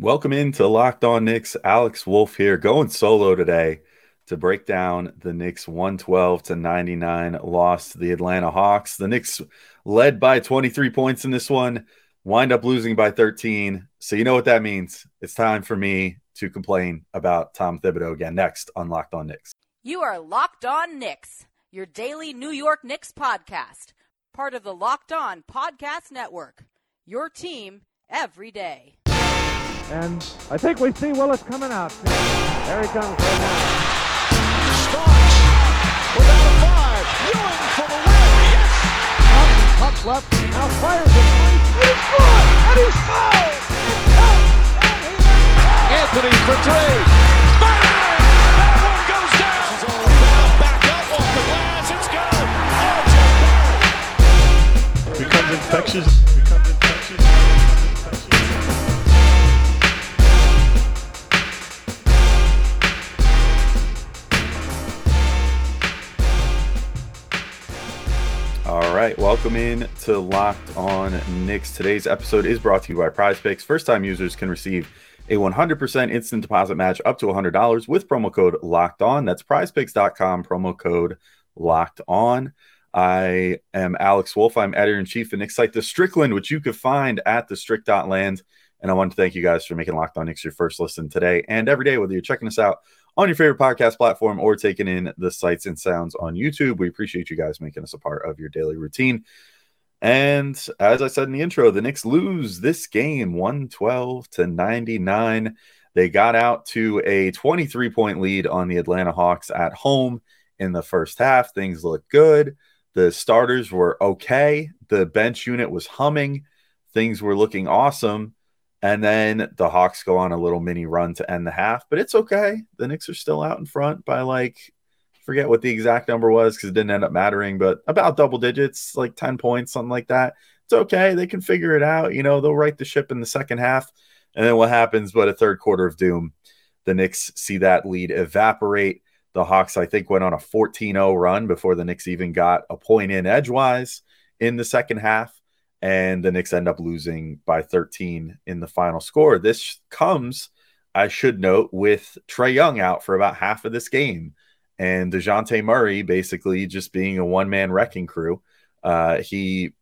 Welcome into Locked On Knicks. Alex Wolf here, going solo today to break down the Knicks 112 to 99 loss to the Atlanta Hawks. The Knicks led by 23 points in this one, wind up losing by 13. So you know what that means. It's time for me to complain about Tom Thibodeau again next on Locked On Knicks. You are Locked On Knicks, your daily New York Knicks podcast, part of the Locked On Podcast Network. Your team every day. And I think we see Willis coming out. There he comes right now. Starks without a five. Ewing for the win. Yes. Up, up left. Now fires it. He's good. And he's fouled. Anthony for three. Bang! That one goes down. Back up off the glass. It's good. Oh, RJ Barrett. becomes. Becomes infectious. Welcome in to Locked On Knicks. Today's episode is brought to you by Prize Picks. First time users can receive a 100% instant deposit match up to $100 with promo code Locked On. That's prizepicks.com, promo code Locked On. I am Alex Wolf. I'm editor in chief of Knicks site, The Strickland, which you could find at the strict.land. And I want to thank you guys for making Locked On Knicks your first listen today and every day, whether you're checking us out on your favorite podcast platform or taking in the sights and sounds on YouTube. We appreciate you guys making us a part of your daily routine. And as I said in the intro, the Knicks lose this game 112 to 99. They got out to a 23 point lead on the Atlanta Hawks at home in the first half. Things looked good. The starters were okay. The bench unit was humming. Things were looking awesome. And then the Hawks go on a little mini run to end the half, but it's okay. The Knicks are still out in front by like, forget what the exact number was because it didn't end up mattering, but about double digits, like 10 points, something like that. It's okay. They can figure it out. You know, they'll right the ship in the second half. And then what happens but a third quarter of doom? The Knicks see that lead evaporate. The Hawks, I think, went on a 14 0 run before the Knicks even got a point in edgewise in the second half and the Knicks end up losing by 13 in the final score. This comes, I should note, with Trae Young out for about half of this game, and Dejounte Murray basically just being a one man wrecking crew. Uh, he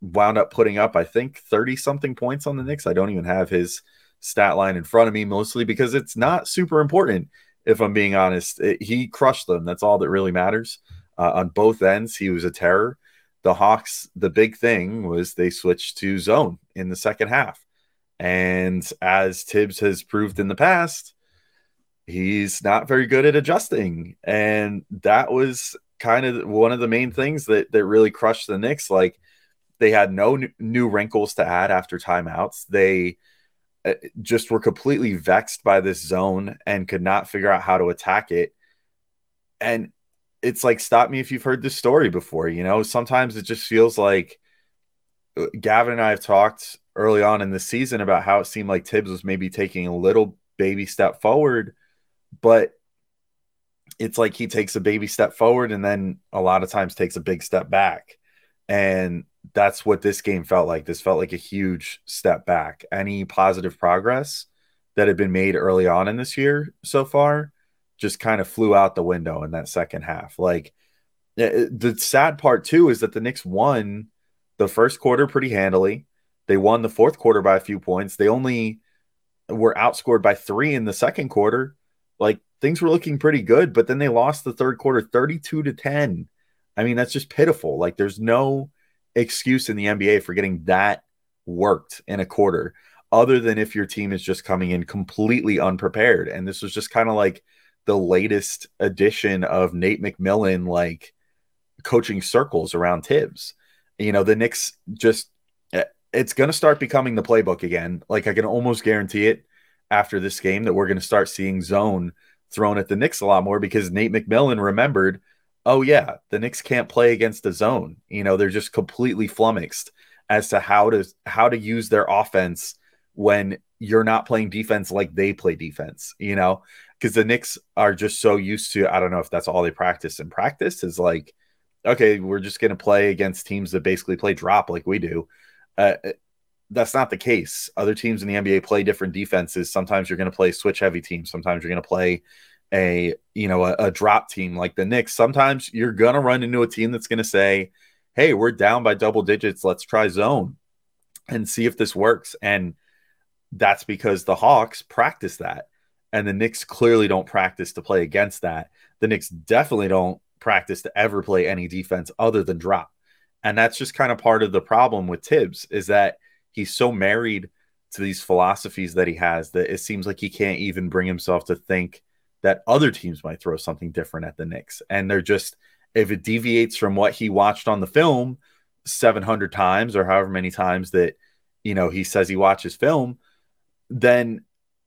wound up putting up, I think, 30 something points on the Knicks. I don't even have his stat line in front of me, mostly because it's not super important. If I'm being honest, it, he crushed them. That's all that really matters. Uh, on both ends, he was a terror the Hawks, the big thing was they switched to zone in the second half. And as Tibbs has proved in the past, he's not very good at adjusting. And that was kind of one of the main things that, that really crushed the Knicks. Like they had no new wrinkles to add after timeouts. They uh, just were completely vexed by this zone and could not figure out how to attack it. And it's like stop me if you've heard this story before. You know, sometimes it just feels like uh, Gavin and I have talked early on in the season about how it seemed like Tibbs was maybe taking a little baby step forward, but it's like he takes a baby step forward and then a lot of times takes a big step back. And that's what this game felt like. This felt like a huge step back. Any positive progress that had been made early on in this year so far just kind of flew out the window in that second half. Like eh, eh, the sad part too is that the Knicks won the first quarter pretty handily. They won the fourth quarter by a few points. They only were outscored by three in the second quarter. Like things were looking pretty good, but then they lost the third quarter 32 to 10. I mean, that's just pitiful. Like there's no excuse in the NBA for getting that worked in a quarter, other than if your team is just coming in completely unprepared. And this was just kind of like the latest edition of Nate McMillan like coaching circles around Tibbs. You know, the Knicks just eh, it's going to start becoming the playbook again. Like I can almost guarantee it after this game that we're going to start seeing zone thrown at the Knicks a lot more because Nate McMillan remembered, oh yeah, the Knicks can't play against the zone. You know, they're just completely flummoxed as to how to how to use their offense when you're not playing defense like they play defense, you know? because the Knicks are just so used to. I don't know if that's all they practice and practice is like, okay, we're just going to play against teams that basically play drop like we do. Uh, that's not the case. Other teams in the NBA play different defenses. Sometimes you're going to play switch heavy teams. Sometimes you're going to play a you know a, a, drop team like the Knicks. Sometimes you're going to run into a team that's going to say, "Hey, we're down by double digits. Let's try zone and see if this works." And that's because the Hawks practice that, and the Knicks clearly don't practice to play against that. The Knicks definitely don't practice to ever play any defense other than drop. And that's just kind of part of the problem with Tibbs is that he's so married to these philosophies that he has that it seems like he can't even bring himself to think that other teams might throw something different at the Knicks. And they're just, if it deviates from what he watched on the film 700 times or however many times that, you know, he says he watches film, then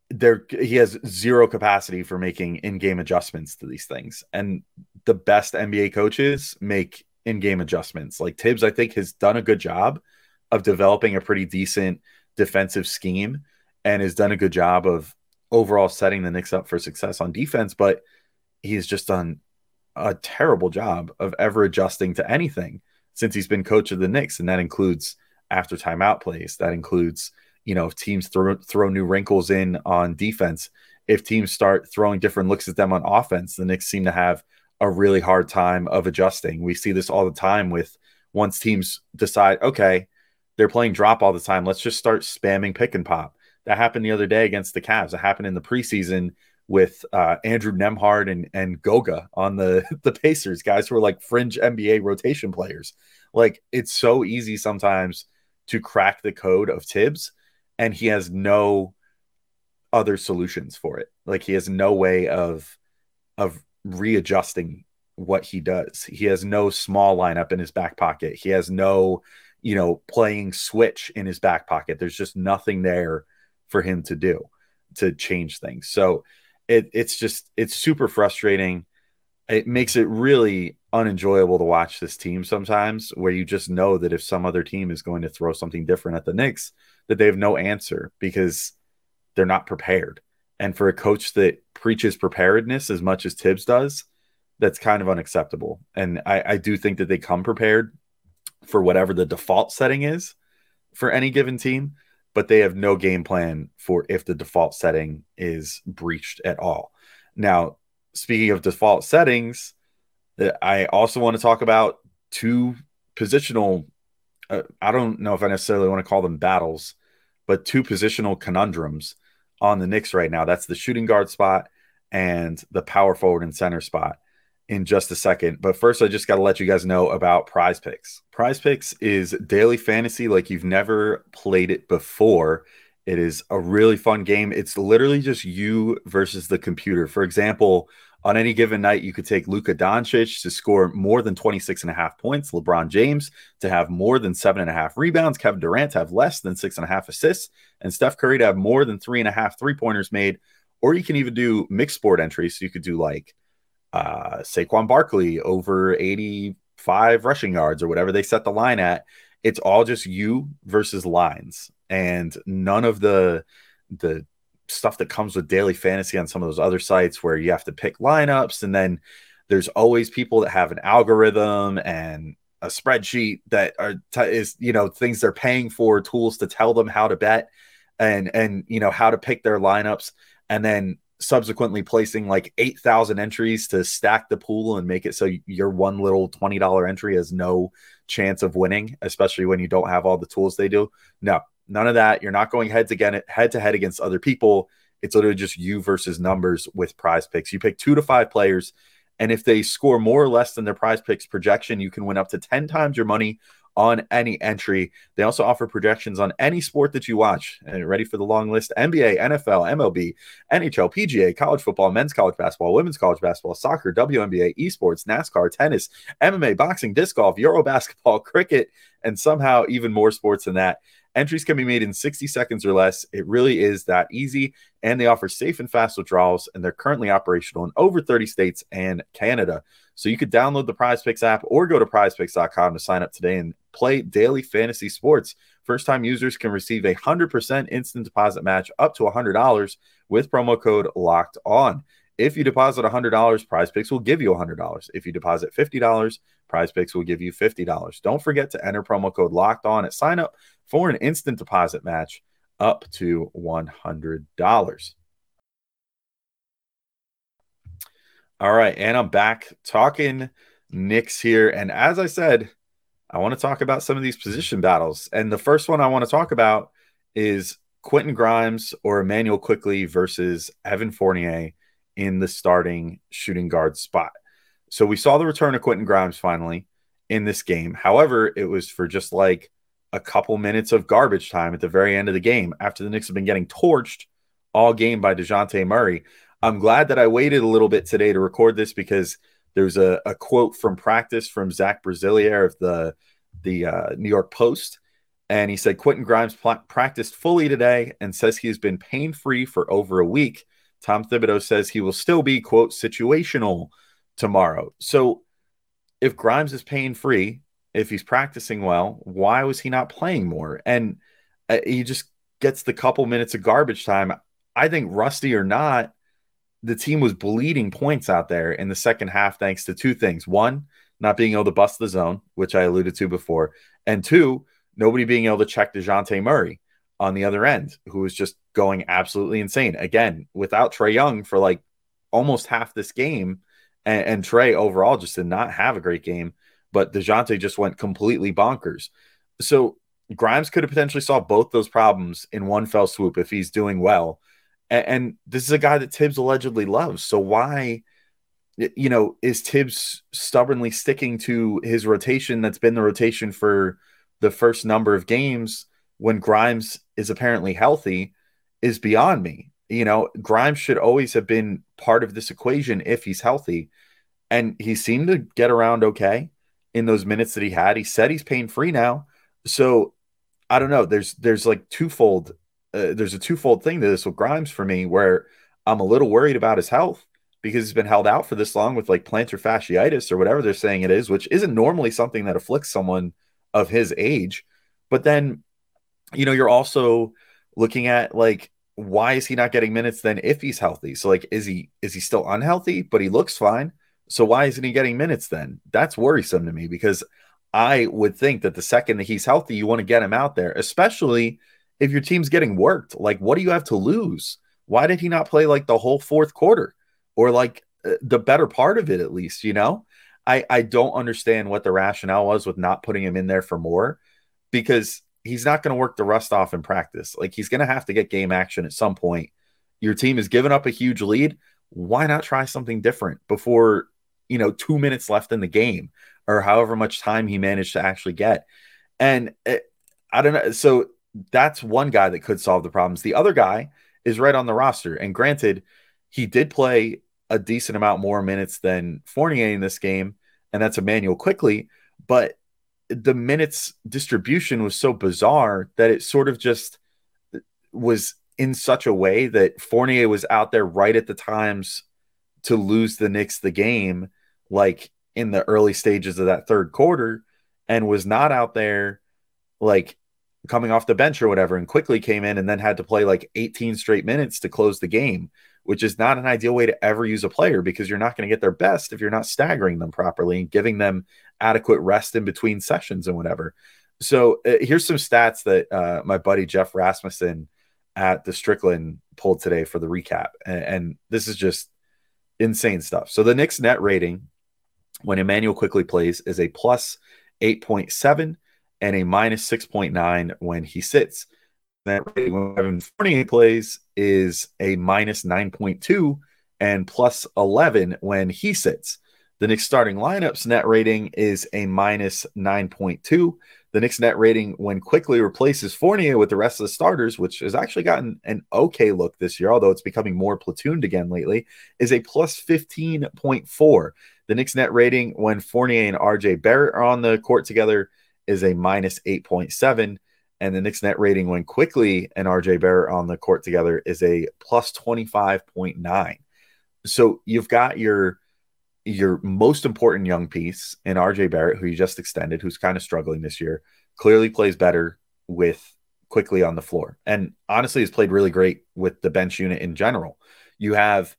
there he has zero capacity for making in-game adjustments to these things. And the best NBA coaches make in-game adjustments. Like tibbs I think, has done a good job of developing a pretty decent defensive scheme and has done a good job of overall setting the Knicks up for success on defense, but he's just done a terrible job of ever adjusting to anything since he's been coach of the Knicks. And that includes after timeout plays. That includes, you know, if teams throw throw new wrinkles in on defense, if teams start throwing different looks at them on offense, the Knicks seem to have a really hard time of adjusting. We see this all the time with once teams decide, okay, they're playing drop all the time. Let's just start spamming pick and pop. That happened the other day against the Cavs. It happened in the preseason with uh, Andrew Nembhard and, and Goga on the, the Pacers, guys who are like fringe NBA rotation players. Like it's so easy sometimes to crack the code of Thibs, and he has no other solutions for it. Like he has no way of of readjusting what he does. He has no small lineup in his back pocket. He has no you know, playing switch in his back pocket. There's just nothing there for him to do to change things. So it, it's just it's super frustrating. It makes it really unenjoyable to watch this team sometimes where you just know that if some other team is going to throw something different at the Knicks, that they have no answer because they're not prepared. And for a coach that preaches preparedness as much as Tibbs does, that's kind of unacceptable. And I, I do think that they come prepared for whatever the default setting is for any given team, but they have no game plan for if the default setting is breached at all. Now, speaking of default settings, uh, I also want to talk about two positional. Uh, I don't know if I necessarily want to call them battles, but two positional conundrums on the Knicks right now. That's the shooting guard spot and the power forward and center spot in just a second. But first, I just got to let you guys know about Prize Picks. Prize Picks is daily fantasy like you've never played it before. It is a really fun game. It's literally just you versus the computer. For example, on any given night, you could take Luka Doncic to score more than 26 and a half points, LeBron James to have more than seven and a half rebounds, Kevin Durant to have less than six and a half assists, and Steph Curry to have more than three and a half three pointers made. Or you can even do mixed sport entries. So you could do like uh, Saquon Barkley over 85 rushing yards or whatever they set the line at. It's all just you versus lines, and none of the the stuff that comes with daily fantasy on some of those other sites where you have to pick lineups, and then there's always people that have an algorithm and a spreadsheet that are t- is you know things they're paying for tools to tell them how to bet and and you know how to pick their lineups and then subsequently placing like 8,000 entries to stack the pool and make it so your one little $20 entry has no chance of winning, especially when you don't have all the tools they do. No, none of that. You're not going heads again head to head against other people. It's literally just you versus numbers with prize picks. You pick two to five players, and if they score more or less than their prize picks projection, you can win up to 10 times your money on any entry. They also offer projections on any sport that you watch. And ready for the long list? NBA, NFL, MLB, NHL, PGA, college football, men's college basketball, women's college basketball, soccer, WNBA, esports, NASCAR, tennis, MMA, boxing, disc golf, Euro basketball, cricket, and somehow even more sports than that. Entries can be made in 60 seconds or less. It really is that easy. And they offer safe and fast withdrawals, and they're currently operational in over 30 states and Canada. So you could download the Prize Picks app or go to prizepicks.com to sign up today and play daily fantasy sports. First time users can receive a 100% instant deposit match up to $100 with promo code locked on. If you deposit $100, Prize Picks will give you $100. If you deposit $50, Prize Picks will give you $50. Don't forget to enter promo code locked on at sign up for an instant deposit match up to $100. All right, and I'm back talking Knicks here. And as I said, I want to talk about some of these position battles. And the first one I want to talk about is Quentin Grimes or Immanuel Quickley versus Evan Fournier in the starting shooting guard spot. So we saw the return of Quentin Grimes finally in this game. However, it was for just like a couple minutes of garbage time at the very end of the game after the Knicks have been getting torched all game by DeJounte Murray. I'm glad that I waited a little bit today to record this because there's a, a quote from practice from Zach Braziller of the the uh, New York Post, and he said Quentin Grimes pl- practiced fully today and says he's been pain free for over a week. Tom Thibodeau says he will still be quote situational tomorrow. So if Grimes is pain free, if he's practicing well, why was he not playing more? And uh, he just gets the couple minutes of garbage time. I think rusty or not, the team was bleeding points out there in the second half thanks to two things. One, not being able to bust the zone, which I alluded to before, and two, nobody being able to check DeJounte Murray on the other end, who was just going absolutely insane. Again, without Trae Young for like almost half this game, and, and Trae overall just did not have a great game, but DeJounte just went completely bonkers. So Grimes could have potentially solved both those problems in one fell swoop if he's doing well and, and this is a guy that Tibbs allegedly loves. So why, you know, is Tibbs stubbornly sticking to his rotation that's been the rotation for the first number of games when Grimes is apparently healthy is beyond me. You know, Grimes should always have been part of this equation if he's healthy. And he seemed to get around okay in those minutes that he had. He said he's pain free now. So I don't know. There's there's like twofold uh, there's a twofold thing to this with Grimes for me where I'm a little worried about his health because he's been held out for this long with like plantar fasciitis or whatever they're saying it is, which isn't normally something that afflicts someone of his age. But then, you know, you're also looking at like why is he not getting minutes then if he's healthy? So like is he is he still unhealthy but he looks fine? So why isn't he getting minutes then? That's worrisome to me because I would think that the second that he's healthy, you want to get him out there, especially if your team's getting worked? Like, what do you have to lose? Why did he not play like the whole fourth quarter or like uh, the better part of it at least? You know, I I don't understand what the rationale was with not putting him in there for more because he's not going to work the rust off in practice. Like he's going to have to get game action at some point. Your team has given up a huge lead. Why not try something different before you know two minutes left in the game or however much time he managed to actually get? And it, I don't know. So that's one guy that could solve the problems. The other guy is right on the roster. And granted, he did play a decent amount more minutes than Fournier in this game, and that's Immanuel Quickley. But the minutes distribution was so bizarre that it sort of just was in such a way that Fournier was out there right at the times to lose the Knicks the game, like in the early stages of that third quarter, and was not out there like coming off the bench or whatever and Quickley came in and then had to play like 18 straight minutes to close the game which is not an ideal way to ever use a player because you're not going to get their best if you're not staggering them properly and giving them adequate rest in between sessions and whatever so uh, here's some stats that uh, my buddy jeff rasmussen at the strickland pulled today for the recap and, and this is just insane stuff so the Knicks net rating when Immanuel Quickley plays is a plus 8.7 and a minus 6.9 when he sits. That rating when Fournier plays is a minus 9.2 and plus 11 when he sits. The Knicks starting lineups net rating is a minus 9.2. The Knicks net rating when Quickley replaces Fournier with the rest of the starters, which has actually gotten an okay look this year, although it's becoming more platooned again lately, is a plus 15.4. The Knicks net rating when Fournier and RJ Barrett are on the court together is a minus 8.7. And the Knicks net rating when Quickley and RJ Barrett on the court together is a plus 25.9. So you've got your your most important young piece in RJ Barrett, who you just extended, who's kind of struggling this year, clearly plays better with Quickley on the floor. And honestly has played really great with the bench unit in general. You have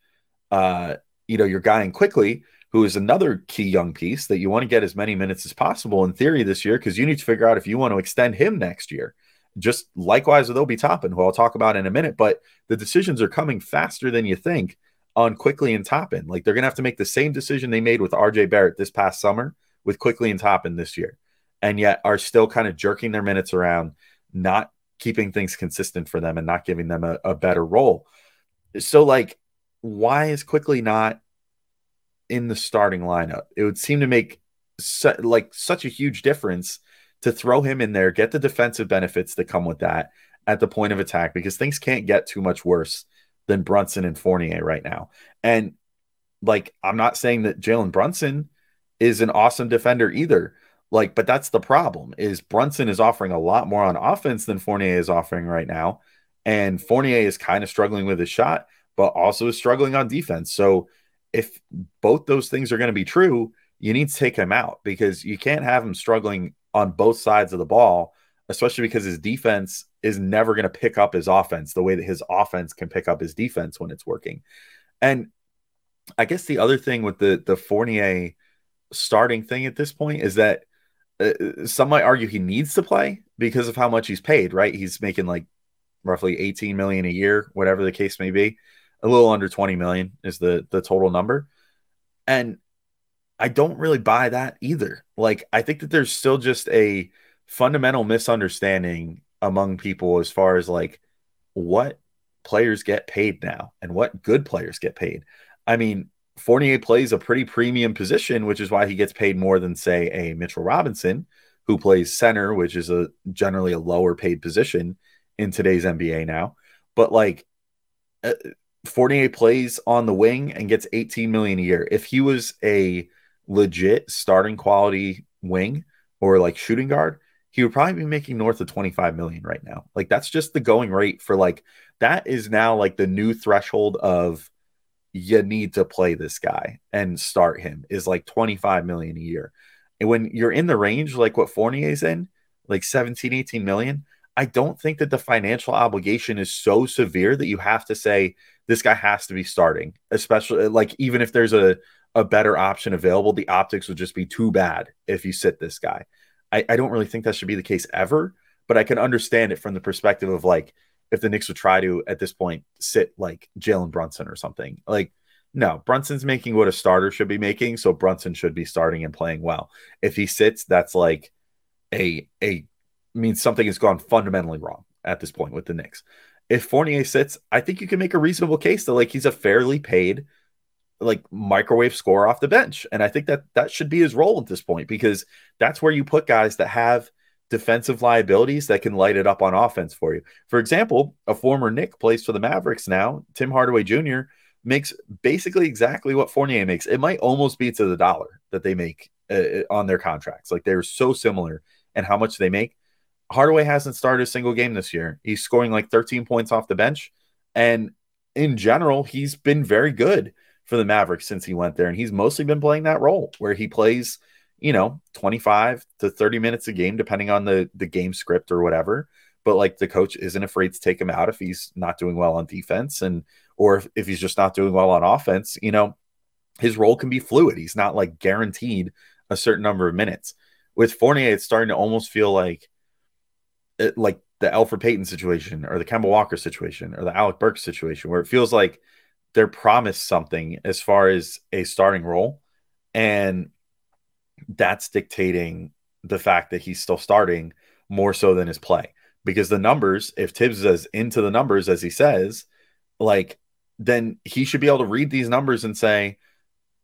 uh, you know, your guy in Quickley, who is another key young piece that you want to get as many minutes as possible in theory this year, because you need to figure out if you want to extend him next year. Just likewise with Obi Toppin, who I'll talk about in a minute, but the decisions are coming faster than you think on Quickley and Toppin. Like they're gonna have to make the same decision they made with RJ Barrett this past summer with Quickley and Toppin this year, and yet are still kind of jerking their minutes around, not keeping things consistent for them and not giving them a, a better role. So like, why is Quickley not in the starting lineup? It would seem to make su- like such a huge difference to throw him in there, get the defensive benefits that come with that at the point of attack because things can't get too much worse than Brunson and Fournier right now. And like, I'm not saying that Jalen Brunson is an awesome defender either. Like, but that's the problem is Brunson is offering a lot more on offense than Fournier is offering right now. And Fournier is kind of struggling with his shot, but also is struggling on defense. So if both those things are going to be true, you need to take him out because you can't have him struggling on both sides of the ball, especially because his defense is never going to pick up his offense the way that his offense can pick up his defense when it's working. And I guess the other thing with the the Fournier starting thing at this point is that uh, some might argue he needs to play because of how much he's paid, right? He's making like roughly 18 million a year, whatever the case may be. A little under 20 million is the the total number. And I don't really buy that either. Like I think that there's still just a fundamental misunderstanding among people as far as like what players get paid now and what good players get paid. I mean, Fournier plays a pretty premium position, which is why he gets paid more than, say, a Mitchell Robinson, who plays center, which is a generally a lower paid position in today's NBA now. But like uh, Fournier plays on the wing and gets 18 million a year. If he was a legit starting quality wing or like shooting guard, he would probably be making north of 25 million right now. Like that's just the going rate for like that is now like the new threshold of you need to play this guy and start him is like 25 million a year. And when you're in the range like what Fournier's in, like 17, 18 million, I don't think that the financial obligation is so severe that you have to say this guy has to be starting, especially like even if there's a a better option available, the optics would just be too bad if you sit this guy. I, I don't really think that should be the case ever, but I can understand it from the perspective of like if the Knicks would try to at this point sit like Jalen Brunson or something. Like, no, Brunson's making what a starter should be making, so Brunson should be starting and playing well. If he sits, that's like a a means something has gone fundamentally wrong at this point with the Knicks. If Fournier sits, I think you can make a reasonable case that like he's a fairly paid like microwave score off the bench. And I think that that should be his role at this point because that's where you put guys that have defensive liabilities that can light it up on offense for you. For example, a former Knick plays for the Mavericks now, Tim Hardaway Jr. makes basically exactly what Fournier makes. It might almost be to the dollar that they make uh, on their contracts. Like they're so similar and how much they make. Hardaway hasn't started a single game this year. He's scoring like 13 points off the bench. And in general, he's been very good for the Mavericks since he went there. And he's mostly been playing that role where he plays, you know, 25 to 30 minutes a game, depending on the, the game script or whatever. But like the coach isn't afraid to take him out if he's not doing well on defense and, or if, if he's just not doing well on offense, you know, his role can be fluid. He's not like guaranteed a certain number of minutes. With Fournier, it's starting to almost feel like, it, like the Elfrid Payton situation or the Kemba Walker situation or the Alec Burks situation, where it feels like they're promised something as far as a starting role, and that's dictating the fact that he's still starting more so than his play. Because the numbers, if Tibbs is as into the numbers as he says, like then he should be able to read these numbers and say,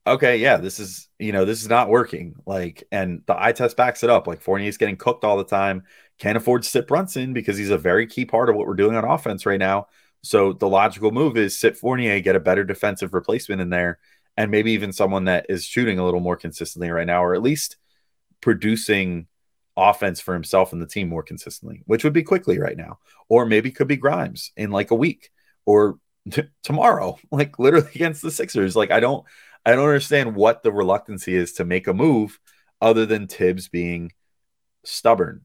okay, yeah, this is you know this is not working. Like, and the eye test backs it up. Like Fournier's getting cooked all the time. Can't afford to sit Brunson because he's a very key part of what we're doing on offense right now. So the logical move is sit Fournier, get a better defensive replacement in there, and maybe even someone that is shooting a little more consistently right now, or at least producing offense for himself and the team more consistently, which would be Quickley right now, or maybe could be Grimes in like a week or t- tomorrow, like literally against the Sixers. Like I don't, I don't understand what the reluctancy is to make a move other than Tibbs being stubborn,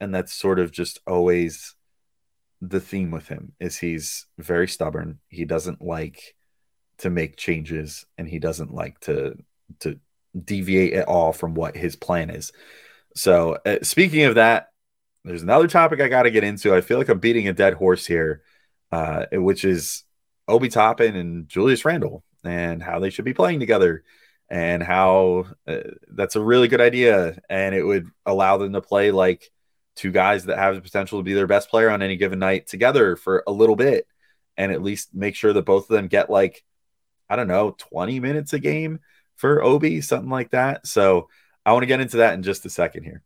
and that's sort of just always the theme with him is he's very stubborn. He doesn't like to make changes and he doesn't like to to deviate at all from what his plan is. So, uh, speaking of that, there's another topic I got to get into. I feel like I'm beating a dead horse here, uh, which is Obi Toppin and Julius Randle and how they should be playing together and how uh, that's a really good idea and it would allow them to play like two guys that have the potential to be their best player on any given night together for a little bit and at least make sure that both of them get like I don't know 20 minutes a game for Obi something like that. So I want to get into that in just a second here.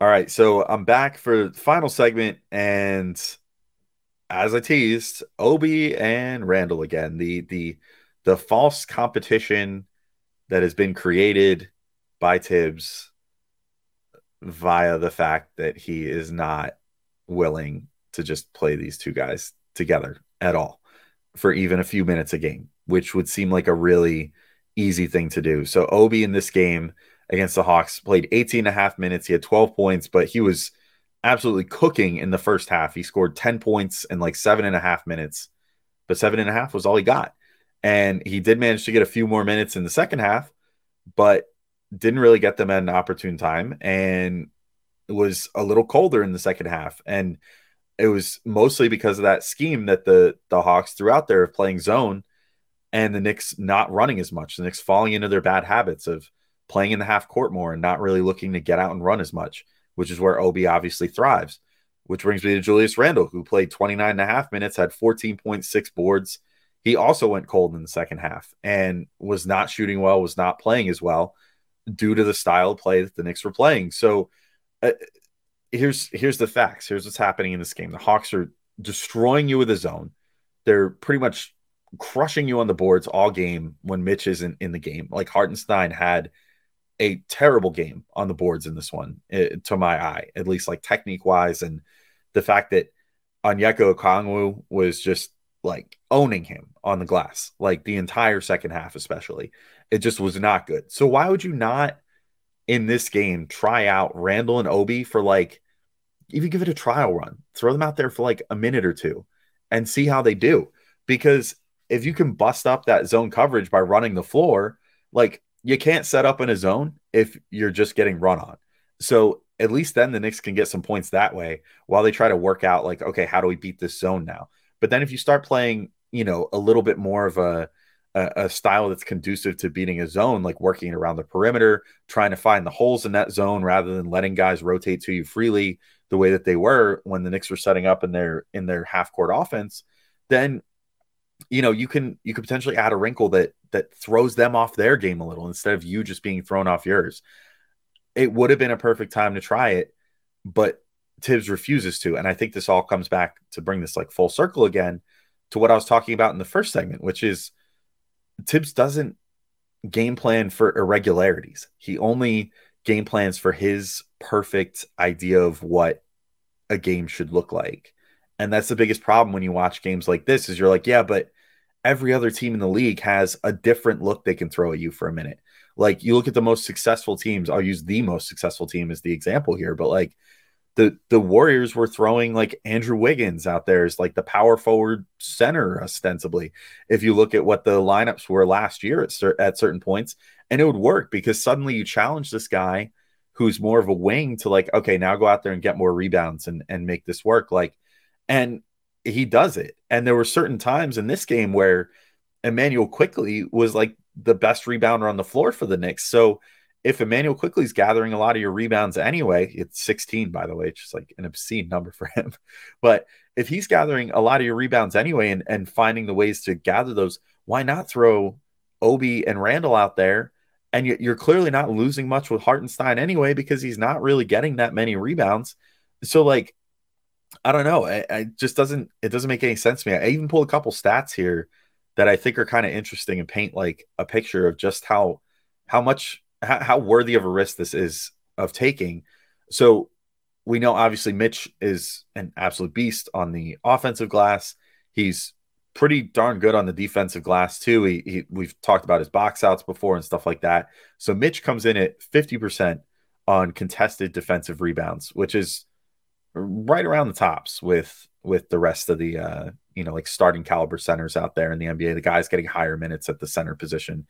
All right, so I'm back for the final segment and as I teased, Obi and Randle again. The the the false competition that has been created by Tibbs via the fact that he is not willing to just play these two guys together at all for even a few minutes a game, which would seem like a really easy thing to do. So Obi in this game against the Hawks played 18 and a half minutes. He had 12 points, but he was absolutely cooking in the first half. He scored 10 points in like seven and a half minutes, but seven and a half was all he got. And he did manage to get a few more minutes in the second half, but didn't really get them at an opportune time and it was a little colder in the second half. And it was mostly because of that scheme that the the Hawks threw out there of playing zone and the Knicks not running as much. The Knicks falling into their bad habits of playing in the half court more and not really looking to get out and run as much which is where Obi obviously thrives. Which brings me to Julius Randle, who played 29 and a half minutes, had 14.6 boards. He also went cold in the second half and was not shooting well, was not playing as well due to the style of play that the Knicks were playing. So uh, here's here's the facts. Here's what's happening in this game. The Hawks are destroying you with a zone. They're pretty much crushing you on the boards all game when Mitch isn't in the game. Like Hartenstein had a terrible game on the boards in this one, it, to my eye, at least like technique wise, and the fact that Onyeka Okongwu was just like owning him on the glass, like the entire second half, especially. It just was not good. So why would you not in this game try out Randle and Obi for like even give it a trial run, throw them out there for like a minute or two and see how they do. Because if you can bust up that zone coverage by running the floor, like you can't set up in a zone if you're just getting run on. So at least then the Knicks can get some points that way while they try to work out like, okay, how do we beat this zone now? But then if you start playing, you know, a little bit more of a a, a style that's conducive to beating a zone, like working around the perimeter, trying to find the holes in that zone rather than letting guys rotate to you freely the way that they were when the Knicks were setting up in their in their half court offense, then you know you can you could potentially add a wrinkle that that throws them off their game a little instead of you just being thrown off yours. It would have been a perfect time to try it but Tibbs refuses to and i think this all comes back to bring this like full circle again to what i was talking about in the first segment which is Thibs doesn't game plan for irregularities he only game plans for his perfect idea of what a game should look like and that's the biggest problem when you watch games like this is you're like, yeah, but every other team in the league has a different look they can throw at you for a minute. Like you look at the most successful teams, I'll use the most successful team as the example here, but like the the Warriors were throwing like Andrew Wiggins out there as like the power forward center ostensibly. If you look at what the lineups were last year at at certain points, and it would work because suddenly you challenge this guy who's more of a wing to like, okay, now go out there and get more rebounds and and make this work. Like and he does it. And there were certain times in this game where Immanuel quickly was like the best rebounder on the floor for the Knicks. So if Immanuel Quickley is gathering a lot of your rebounds anyway, it's 16, by the way, it's just like an obscene number for him. But if he's gathering a lot of your rebounds anyway and, and finding the ways to gather those, why not throw Obi and Randle out there? And you're clearly not losing much with Hartenstein anyway because he's not really getting that many rebounds. So, like, I don't know. I, just doesn't it doesn't make any sense to me. I even pulled a couple stats here that I think are kind of interesting and paint like a picture of just how how much how, how worthy of a risk this is of taking. So we know obviously Mitch is an absolute beast on the offensive glass. He's pretty darn good on the defensive glass too. He, he, we've talked about his box outs before and stuff like that. So Mitch comes in at 50% on contested defensive rebounds, which is right around the tops with with the rest of the uh, you know like starting caliber centers out there in the NBA. The guys getting higher minutes at the center position.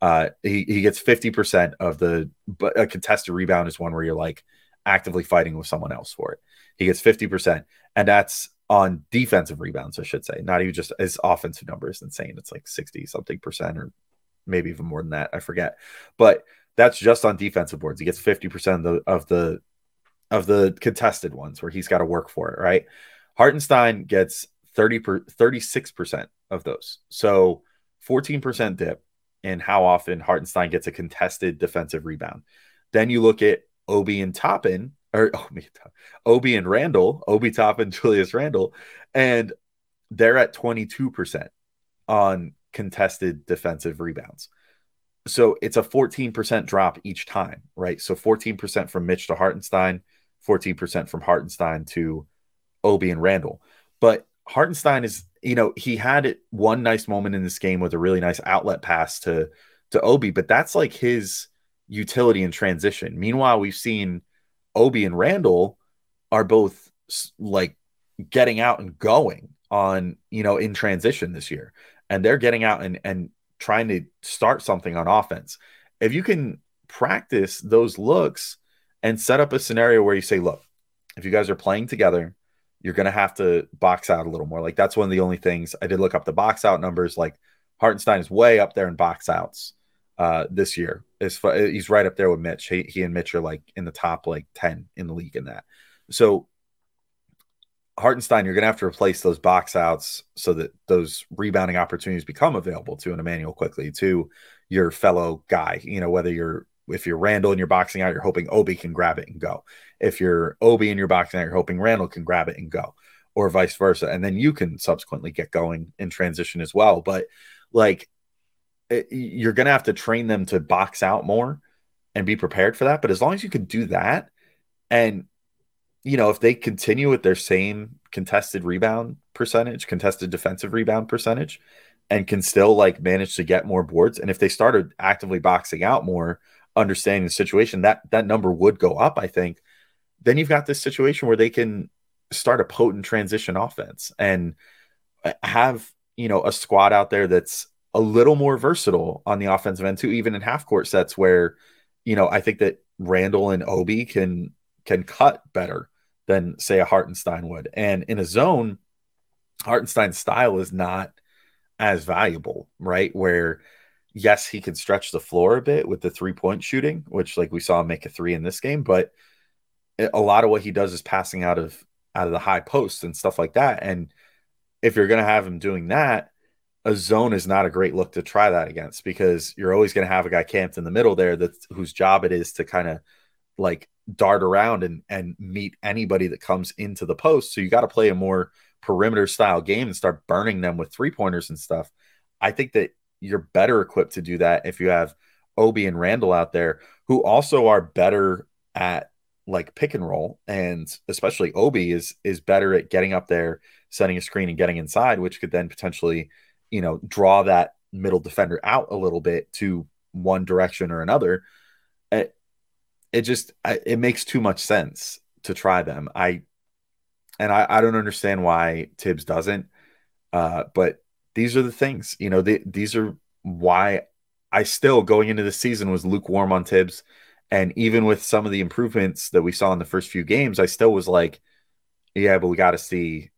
Uh, he he gets fifty percent of the but a contested rebound is one where you're like actively fighting with someone else for it. He gets fifty percent, and that's on defensive rebounds, I should say, not even just his offensive number is insane. It's like 60 something percent or maybe even more than that. I forget. But that's just on defensive boards. He gets 50% of the of the of the contested ones where he's got to work for it, right? Hartenstein gets 30 per 36% of those. So 14% dip in how often Hartenstein gets a contested defensive rebound. Then you look at Obi and Toppin, or Obi, Obi and Randle, Obi Toppin, Julius Randle, and they're at 22% on contested defensive rebounds. So it's a 14% drop each time, right? So 14% from Mitch to Hartenstein, 14% from Hartenstein to Obi and Randle. But Hartenstein is, you know, he had it one nice moment in this game with a really nice outlet pass to to Obi, but that's like his utility in transition. Meanwhile, we've seen Obi and Randle are both like getting out and going on, you know, in transition this year. And they're getting out and and trying to start something on offense. If you can practice those looks and set up a scenario where you say, look, if you guys are playing together, you're going to have to box out a little more. Like that's one of the only things I did look up the box out numbers. Like Hartenstein is way up there in box outs uh, this year. Is he's right up there with Mitch. He, he and Mitch are like in the top like 10 in the league in that. So Hartenstein, you're going to have to replace those box outs so that those rebounding opportunities become available to an Immanuel Quickley, to your fellow guy. You know, whether you're if you're Randle and you're boxing out, you're hoping Obi can grab it and go. If you're Obi and you're boxing out, you're hoping Randle can grab it and go, or vice versa. And then you can subsequently get going in transition as well. But like, eh, it, you're going to have to train them to box out more and be prepared for that. But as long as you can do that and you know, if they continue with their same contested rebound percentage, contested defensive rebound percentage, and can still like manage to get more boards, and if they started actively boxing out more, understanding the situation, that that number would go up. I think. Then you've got this situation where they can start a potent transition offense and uh, have you know a squad out there that's a little more versatile on the offensive end too, even in half court sets where you know I think that Randle and Obi can can cut better than say a Hartenstein would. And in a zone, Hartenstein's style is not as valuable, right? Where yes, he can stretch the floor a bit with the three point shooting, which like we saw him make a three in this game, but a lot of what he does is passing out of out of the high post and stuff like that. And if you're going to have him doing that, a zone is not a great look to try that against because you're always going to have a guy camped in the middle there that's whose job it is to kind of like dart around and and meet anybody that comes into the post. So you got to play a more perimeter style game and start burning them with three pointers and stuff. I think that you're better equipped to do that if you have Obi and Randle out there who also are better at like pick and roll and especially Obi is is better at getting up there, setting a screen and getting inside, which could then potentially, you know, draw that middle defender out a little bit to one direction or another it it just it makes too much sense to try them. I and I, I don't understand why Tibbs doesn't. Uh, but these are the things, you know, they, these are why I still going into the season was lukewarm on Tibbs. And even with some of the improvements that we saw in the first few games, I still was like, yeah, but we got to see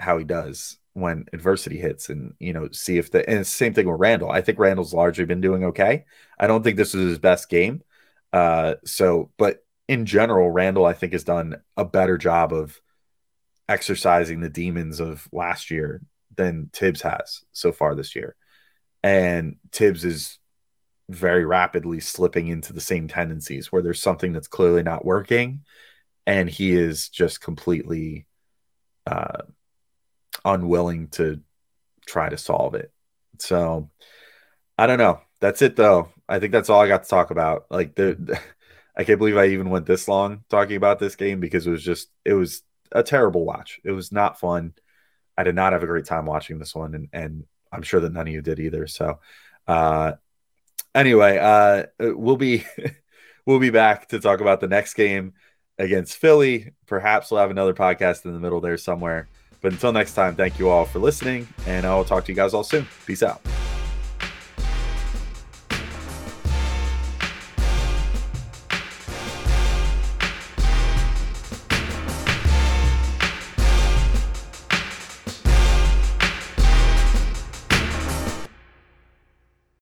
how he does when adversity hits and, you know, see if the, and same thing with Randle. I think Randle's largely been doing okay. I don't think this is his best game. Uh, so, but in general, Randle, I think, has done a better job of exercising the demons of last year than Tibbs has so far this year. And Tibbs is very rapidly slipping into the same tendencies where there's something that's clearly not working and he is just completely uh, unwilling to try to solve it. So I don't know. That's it though. I think that's all I got to talk about. Like the, I can't believe I even went this long talking about this game because it was just it was a terrible watch. It was not fun. I did not have a great time watching this one, and and I'm sure that none of you did either. So, uh, anyway, uh, we'll be we'll be back to talk about the next game against Philly. Perhaps we'll have another podcast in the middle there somewhere. But until next time, thank you all for listening, and I'll talk to you guys all soon. Peace out.